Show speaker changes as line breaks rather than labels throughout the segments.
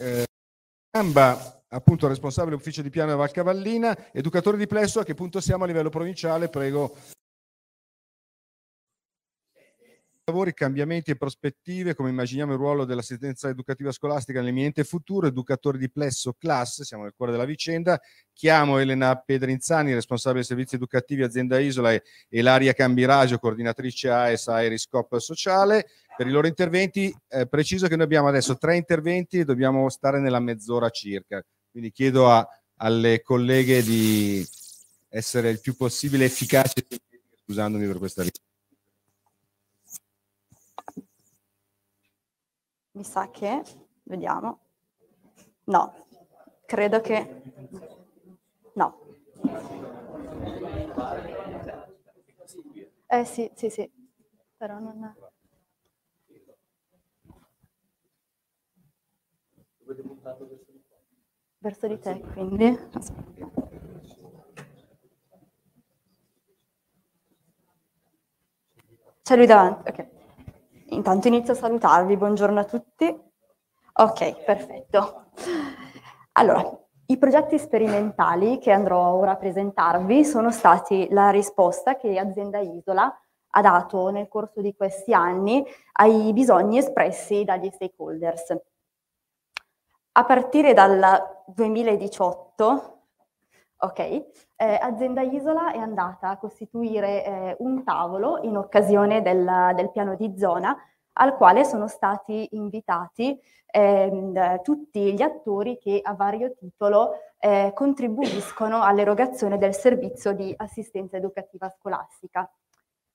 Eh, Gamba, appunto responsabile ufficio di piano Val Cavallina, educatore di plesso, a che punto siamo a livello provinciale? Prego lavori, cambiamenti e prospettive, come immaginiamo il ruolo dell'assistenza educativa scolastica nell'imminente futuro, educatore di Plesso Class, siamo nel cuore della vicenda, chiamo Elena Pedrinzani, responsabile dei servizi educativi azienda Isola e Ilaria Cambiraggio, coordinatrice AES Aeriscop Sociale, per i loro interventi. Eh, preciso che noi abbiamo adesso tre interventi e dobbiamo stare nella mezz'ora circa, quindi chiedo a, alle colleghe di essere il più possibile efficaci, scusandomi per questa richiesta.
Mi sa che, vediamo, no, credo che, no. Eh sì, sì, sì, però non... Verso di te, quindi. C'è lui davanti, ok. Intanto inizio a salutarvi, buongiorno a tutti. Ok, perfetto. Allora, i progetti sperimentali che andrò ora a presentarvi sono stati la risposta che Azienda Isola ha dato nel corso di questi anni ai bisogni espressi dagli stakeholders. A partire dal 2018, ok, eh, Azienda Isola è andata a costituire eh, un tavolo in occasione del, del, piano di zona al quale sono stati invitati ehm, tutti gli attori che a vario titolo eh, contribuiscono all'erogazione del servizio di assistenza educativa scolastica.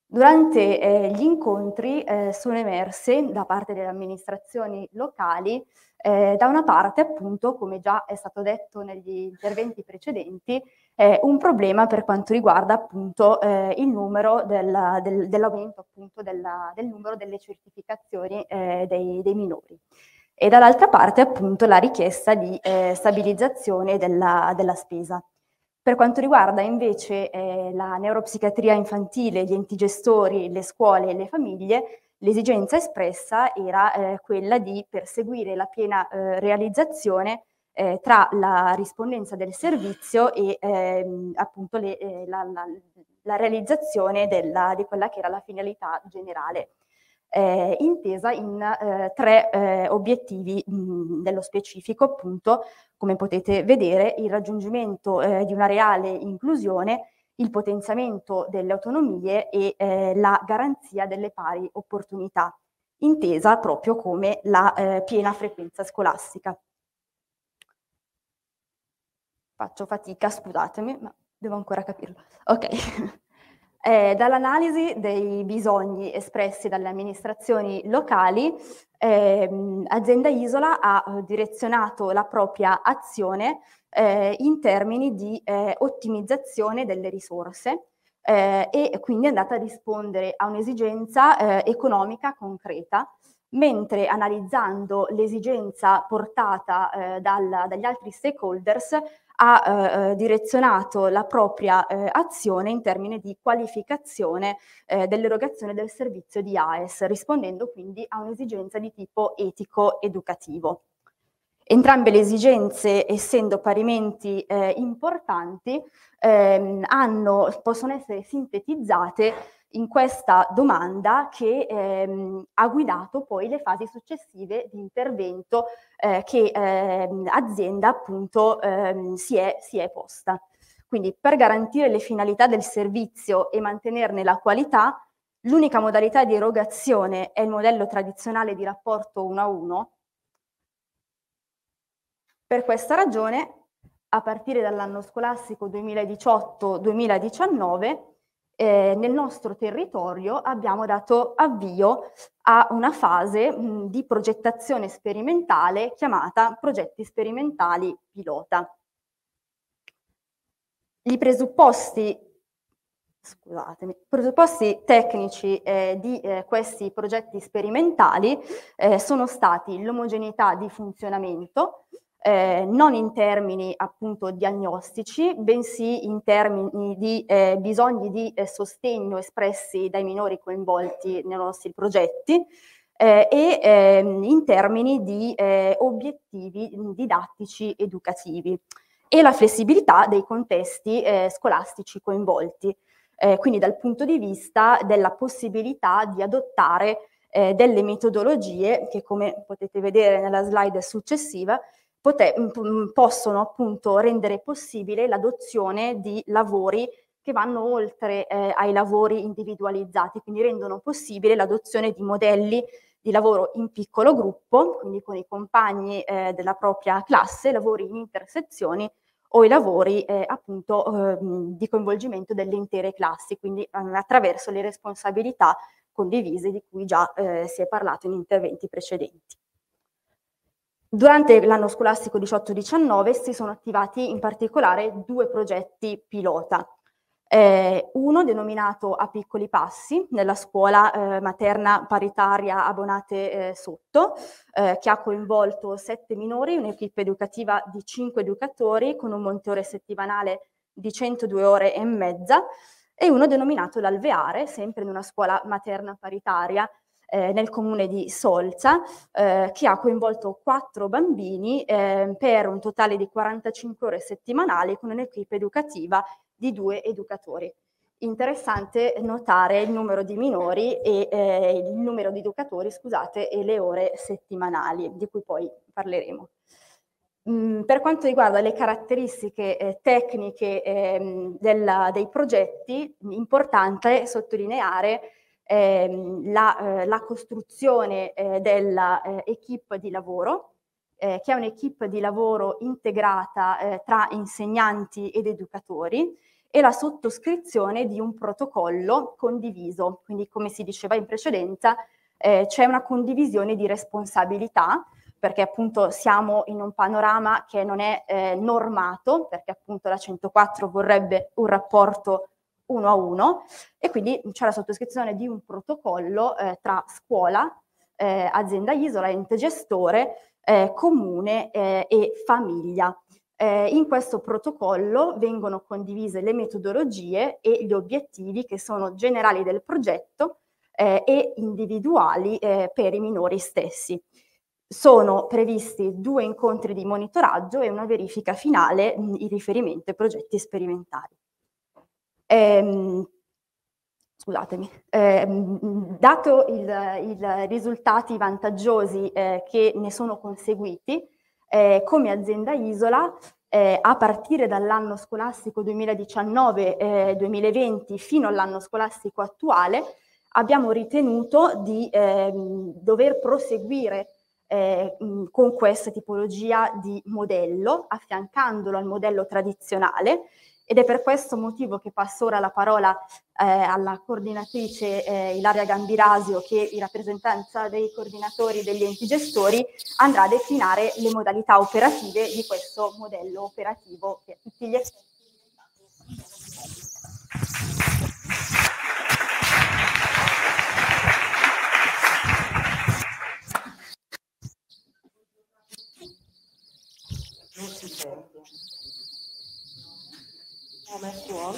Durante eh, gli incontri eh, sono emerse da parte delle amministrazioni locali, eh, da una parte appunto, come già è stato detto negli interventi precedenti, eh, un problema per quanto riguarda appunto eh, il numero del, del, dell'aumento appunto della, del numero delle certificazioni eh, dei, dei minori e dall'altra parte appunto la richiesta di stabilizzazione della, della spesa. Per quanto riguarda invece eh, la neuropsichiatria infantile, gli enti gestori, le scuole e le famiglie, l'esigenza espressa era eh, quella di perseguire la piena eh, realizzazione eh, tra la rispondenza del servizio e ehm, appunto le, eh, la, la, la, realizzazione della, di quella che era la finalità generale eh, intesa in eh, tre eh, obiettivi mh, nello specifico, appunto, come potete vedere, il raggiungimento eh, di una reale inclusione, il potenziamento delle autonomie e eh, la garanzia delle pari opportunità, intesa proprio come la eh, piena frequenza scolastica. Faccio fatica, scusatemi, ma devo ancora capirlo. Ok. Eh, dall'analisi dei bisogni espressi dalle amministrazioni locali, eh, Azienda Isola ha eh, direzionato la propria azione eh, in termini di eh, ottimizzazione delle risorse eh, e quindi è andata a rispondere a un'esigenza economica concreta mentre analizzando l'esigenza portata dal, dagli altri stakeholders ha eh, eh, direzionato la propria eh, azione in termini di qualificazione eh, dell'erogazione del servizio di AES, rispondendo quindi a un'esigenza di tipo etico-educativo. Entrambe le esigenze, essendo parimenti eh, importanti, ehm, hanno, possono essere sintetizzate in questa domanda che ehm, ha guidato poi le fasi successive di intervento eh, che ehm, azienda appunto ehm, si, è, si è posta. Quindi per garantire le finalità del servizio e mantenerne la qualità, l'unica modalità di erogazione è il modello tradizionale di rapporto 1 a 1. Per questa ragione, a partire dall'anno scolastico 2018-2019, eh, nel nostro territorio abbiamo dato avvio a una fase mh, di progettazione sperimentale chiamata progetti sperimentali pilota. I presupposti, presupposti tecnici eh, di eh, questi progetti sperimentali eh, sono stati l'omogeneità di funzionamento, eh, non in termini appunto diagnostici, bensì in termini di eh, bisogni di eh, sostegno espressi dai minori coinvolti nei nostri progetti, eh, e ehm, in termini di eh, obiettivi didattici educativi e la flessibilità dei contesti eh, scolastici coinvolti, quindi dal punto di vista della possibilità di adottare delle metodologie che come potete vedere nella slide successiva pote- possono appunto rendere possibile l'adozione di lavori che vanno oltre eh, ai lavori individualizzati, quindi rendono possibile l'adozione di modelli di lavoro in piccolo gruppo, quindi con i compagni eh, della propria classe, lavori in intersezioni o i lavori eh, appunto eh, di coinvolgimento delle intere classi, quindi eh, attraverso le responsabilità condivise di cui già eh, si è parlato in interventi precedenti. Durante l'anno scolastico 18-19 si sono attivati in particolare due progetti pilota. Eh, uno denominato A piccoli passi, nella scuola eh, materna paritaria Abonate eh, Sotto, eh, che ha coinvolto sette minori, un'equipe educativa di cinque educatori con un monte ore settimanale di 102 ore e mezza, e uno denominato L'Alveare, sempre in una scuola materna paritaria eh, nel comune di Solza, eh, che ha coinvolto quattro bambini eh, per un totale di 45 ore settimanali con un'equipe educativa di due educatori. Interessante notare il numero di minori e eh, il numero di educatori, scusate, e le ore settimanali, di cui poi parleremo. Mm, per quanto riguarda le caratteristiche eh, tecniche eh, della, dei progetti, importante sottolineare ehm, la, eh, la, costruzione eh, dell'equipe eh, di lavoro, eh, che è un'equipe di lavoro integrata eh, tra insegnanti ed educatori e la sottoscrizione di un protocollo condiviso. Quindi, come si diceva in precedenza, c'è una condivisione di responsabilità perché appunto siamo in un panorama che non è eh, normato, perché appunto la 104 vorrebbe un rapporto uno a uno e quindi c'è la sottoscrizione di un protocollo eh, tra scuola, eh, azienda isola, ente gestore, eh, comune eh, e famiglia. Eh, in questo protocollo vengono condivise le metodologie e gli obiettivi che sono generali del progetto eh, e individuali per i minori stessi. Sono previsti due incontri di monitoraggio e una verifica finale mh, in riferimento ai progetti sperimentali. Ehm, scusatemi, eh, dato i risultati vantaggiosi eh, che ne sono conseguiti, eh, come azienda Isola, eh, a partire dall'anno scolastico 2019-2020 eh, fino all'anno scolastico attuale, abbiamo ritenuto di ehm, dover proseguire eh, con questa tipologia di modello, affiancandolo al modello tradizionale ed è per questo motivo che passo ora la parola eh, alla coordinatrice eh, Ilaria Gambirasio che in rappresentanza dei coordinatori degli enti gestori andrà a declinare le modalità operative di questo modello operativo che tutti gli
non si sente. Ho messo on.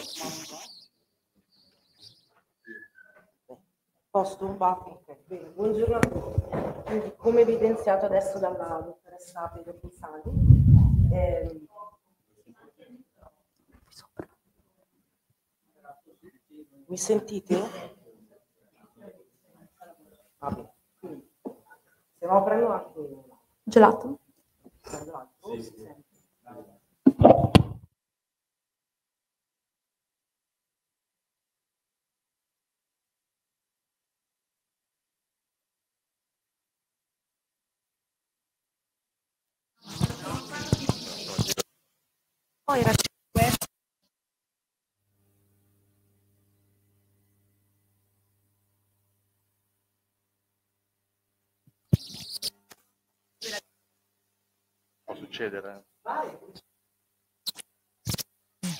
Posto un baffi. Bene, buongiorno a tutti. Quindi, come evidenziato adesso dalla dottoressa Pedro Pizzani, ehm, mi sentite? Va bene. Se no prendo anche...
Gelato?
Sì, sì. Era.
Può succedere.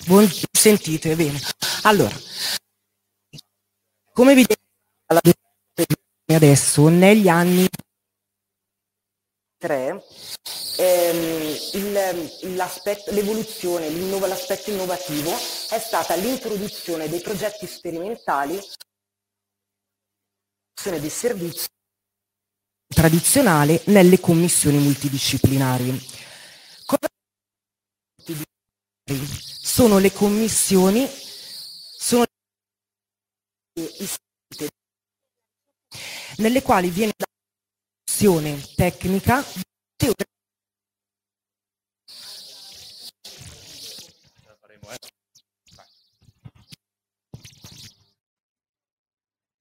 Buon, sentite bene. Allora, come vi adesso, negli anni 3 ehm, l'evoluzione, l'aspetto innovativo è stata l'introduzione dei progetti sperimentali dei servizi
tradizionale nelle commissioni multidisciplinari. Sono le commissioni sono nelle quali viene data azione tecnica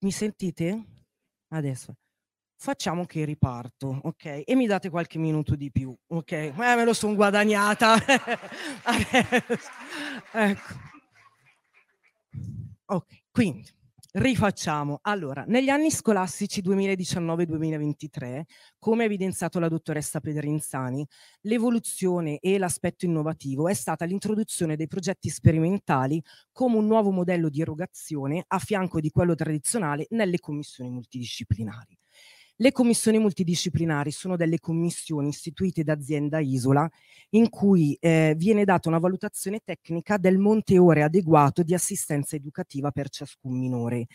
Mi sentite? Adesso. Facciamo che riparto, ok? E mi date qualche minuto di più, ok? Eh, me lo sono guadagnata. ecco. Ok, quindi Rifacciamo. Allora, negli anni scolastici 2019-2023, come ha evidenziato la dottoressa Pedrinzani, l'evoluzione e l'aspetto innovativo è stata l'introduzione dei progetti sperimentali come un nuovo modello di erogazione a fianco di quello tradizionale nelle commissioni multidisciplinari. Le commissioni multidisciplinari sono delle commissioni istituite da azienda Isola in cui eh, viene data una valutazione tecnica del monte ore adeguato di assistenza educativa per ciascun minore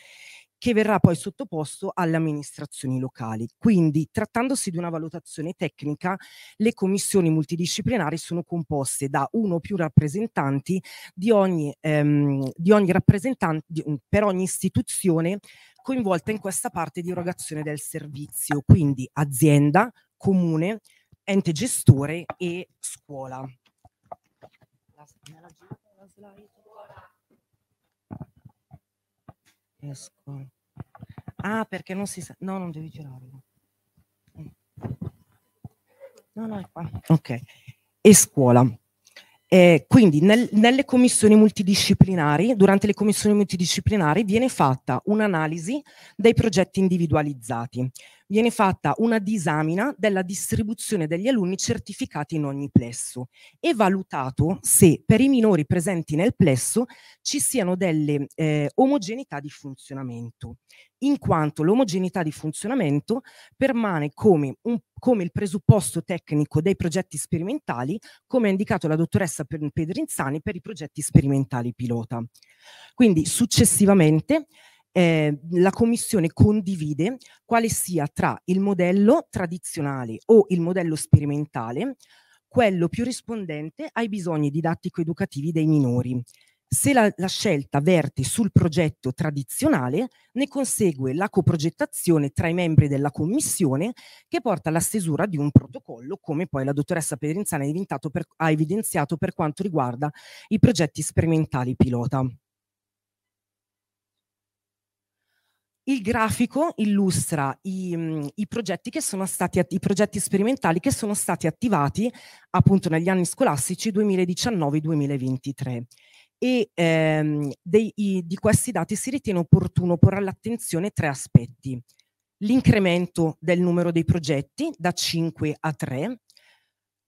che verrà poi sottoposto alle amministrazioni locali. Quindi, trattandosi di una valutazione tecnica, le commissioni multidisciplinari sono composte da uno o più rappresentanti di ogni, ehm, di ogni rappresentante, di, per ogni istituzione coinvolta in questa parte di erogazione del servizio, quindi azienda, comune, ente gestore e scuola. Esco. Ah, perché non si sa. No, non devi girare. No, no, è qua. Ok. E scuola. Eh, quindi nel, nelle commissioni multidisciplinari, durante le commissioni multidisciplinari viene fatta un'analisi dei progetti individualizzati, viene fatta una disamina della distribuzione degli alunni certificati in ogni plesso e valutato se per i minori presenti nel plesso ci siano delle eh, omogeneità di funzionamento in quanto l'omogeneità di funzionamento permane come, un, come, il presupposto tecnico dei progetti sperimentali, come ha indicato la dottoressa Pedrinzani per i progetti sperimentali pilota. Quindi successivamente eh, la Commissione condivide quale sia tra il modello tradizionale o il modello sperimentale quello più rispondente ai bisogni didattico-educativi dei minori se la, la, scelta verte sul progetto tradizionale, ne consegue la coprogettazione tra i membri della commissione che porta alla stesura di un protocollo, come poi la dottoressa Pedrinzani per, ha evidenziato per quanto riguarda i progetti sperimentali pilota. Il grafico illustra i, mh, i, progetti che sono stati, i progetti sperimentali che sono stati attivati appunto negli anni scolastici 2019-2023 e ehm, dei, i, di questi dati si ritiene opportuno porre all'attenzione tre aspetti. L'incremento del numero dei progetti da 5 a 3,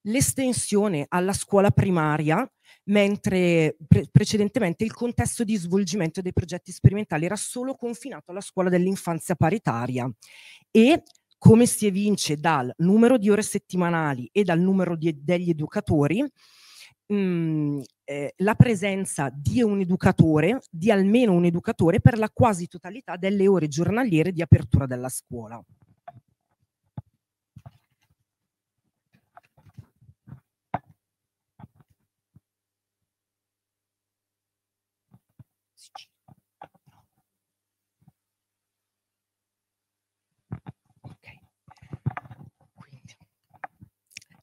l'estensione alla scuola primaria, mentre pre precedentemente il contesto di svolgimento dei progetti sperimentali era solo confinato alla scuola dell'infanzia paritaria e come si evince dal numero di ore settimanali e dal numero di, degli educatori, mh, mhmm, eh, la presenza di un educatore, di almeno un educatore, per la quasi totalità delle ore giornaliere di apertura della scuola.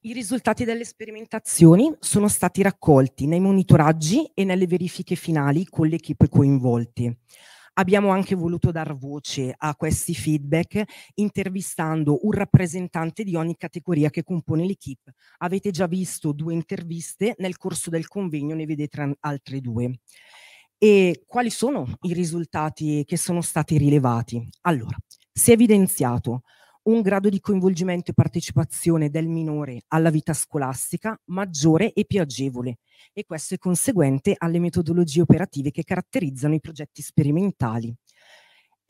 I risultati delle sperimentazioni sono stati raccolti nei monitoraggi e nelle verifiche finali con le equip coinvolte. Abbiamo anche voluto dar voce a questi feedback intervistando un rappresentante di ogni categoria che compone l'equipe. Avete già visto due interviste, nel corso del convegno ne vedete altre due. E quali sono i risultati che sono stati rilevati? Allora, si è evidenziato un grado di coinvolgimento e partecipazione del minore alla vita scolastica maggiore e più agevole e questo è conseguente alle metodologie operative che caratterizzano i progetti sperimentali.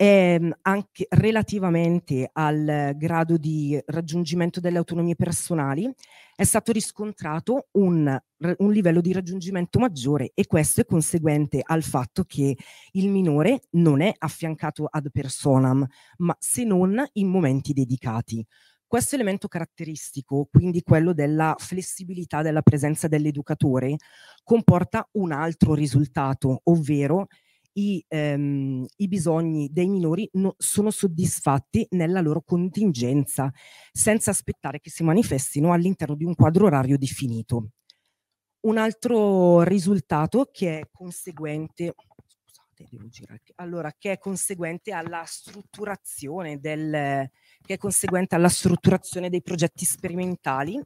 Ehm, anche relativamente al grado di raggiungimento delle autonomie personali è stato riscontrato un, un, livello di raggiungimento maggiore e questo è conseguente al fatto che il minore non è affiancato ad personam, ma se non in momenti dedicati. Questo elemento caratteristico, quindi quello della flessibilità della presenza dell'educatore, comporta un altro risultato, ovvero i, ehm, i bisogni dei minori no, sono soddisfatti nella loro contingenza, senza aspettare che si manifestino all'interno di un quadro orario definito. Un altro risultato che è conseguente. Allora, che è conseguente alla strutturazione del, che è conseguente alla strutturazione dei progetti sperimentali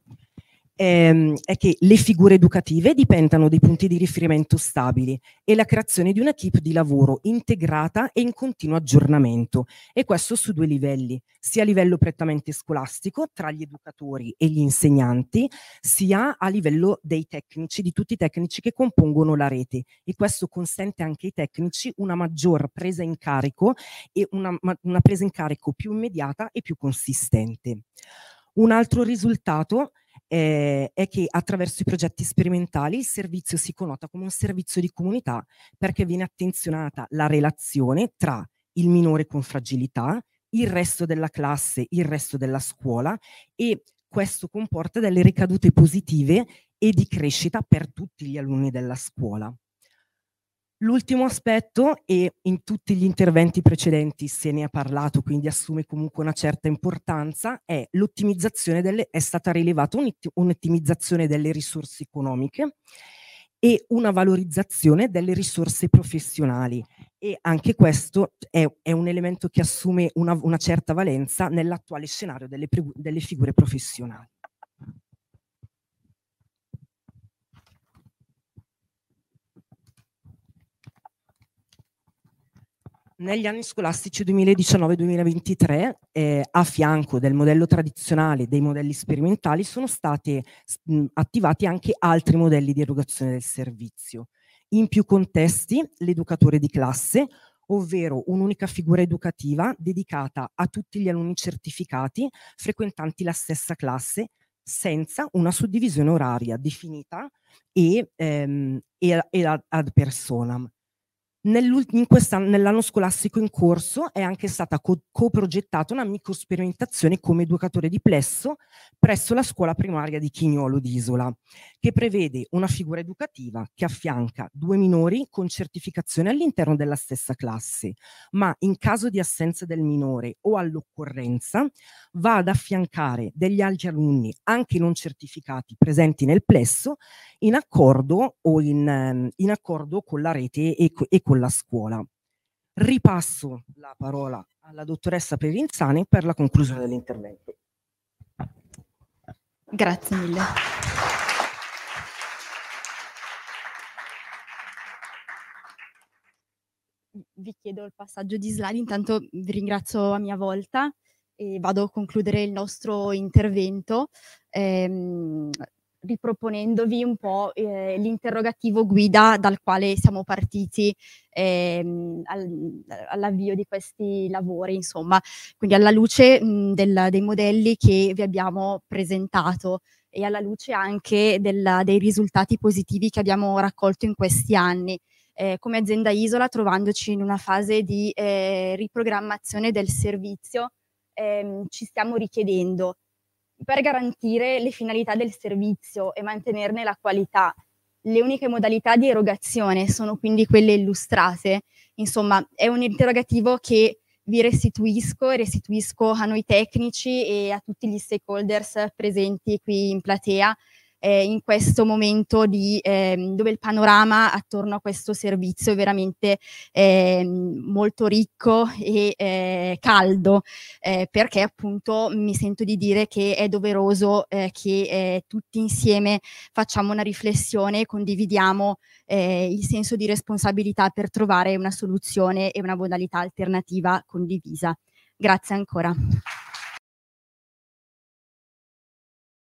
ehm, è che le figure educative dipendano dei punti di riferimento stabili e la creazione di un'equipe di lavoro integrata e in continuo aggiornamento e questo su due livelli, sia a livello prettamente scolastico tra gli educatori e gli insegnanti, sia a livello dei tecnici, di tutti i tecnici che compongono la rete e questo consente anche ai tecnici una maggior presa in carico e una, una presa in carico più immediata e più consistente. Un altro risultato eh, è che attraverso i progetti sperimentali il servizio si connota come un servizio di comunità perché viene attenzionata la relazione tra il minore con fragilità, il resto della classe, il resto della scuola e questo comporta delle ricadute positive e di crescita per tutti gli alunni della scuola. L'ultimo aspetto, e in tutti gli interventi precedenti se ne è parlato, quindi assume comunque una certa importanza, è l'ottimizzazione delle, è stata rilevata un'ottimizzazione delle risorse economiche e una valorizzazione delle risorse professionali e anche questo è, è un elemento che assume una, una certa valenza nell'attuale scenario delle, delle figure professionali. Negli anni scolastici 2019-2023, eh, a fianco del modello tradizionale dei modelli sperimentali, sono stati mh, attivati anche altri modelli di erogazione del servizio. In più contesti, l'educatore di classe, ovvero un'unica figura educativa dedicata a tutti gli alunni certificati frequentanti la stessa classe, senza una suddivisione oraria definita e, ehm, e, e ad personam nell'anno scolastico in corso è anche stata co- coprogettata una microsperimentazione come educatore di plesso presso la scuola primaria di Chignolo d'Isola, che prevede una figura educativa che affianca due minori con certificazione all'interno della stessa classe, ma in caso di assenza del minore o all'occorrenza va ad affiancare degli altri alunni anche non certificati presenti nel plesso in accordo o in, ehm, in accordo con la rete e, e con la scuola. Ripasso la parola alla dottoressa Perinzani per la conclusione dell'intervento.
Grazie mille. Vi chiedo il passaggio di slide, intanto vi ringrazio a mia volta e vado a concludere il nostro intervento. Ehm, riproponendovi un po' eh, l'interrogativo guida dal quale siamo partiti ehm, al, all'avvio di questi lavori, insomma, quindi alla luce mh, del, dei modelli che vi abbiamo presentato e alla luce anche del, dei risultati positivi che abbiamo raccolto in questi anni. Eh, come azienda Isola, trovandoci in una fase di eh, riprogrammazione del servizio, ehm, ci stiamo richiedendo per garantire le finalità del servizio e mantenerne la qualità. Le uniche modalità di erogazione sono quindi quelle illustrate. Insomma, è un interrogativo che vi restituisco e restituisco a noi tecnici e a tutti gli stakeholders presenti qui in platea eh, in questo momento di, eh, dove il panorama attorno a questo servizio è veramente eh, molto ricco e eh, caldo, eh, perché appunto mi sento di dire che è doveroso eh, che tutti insieme facciamo una riflessione e condividiamo il senso di responsabilità per trovare una soluzione e una modalità alternativa condivisa. Grazie ancora.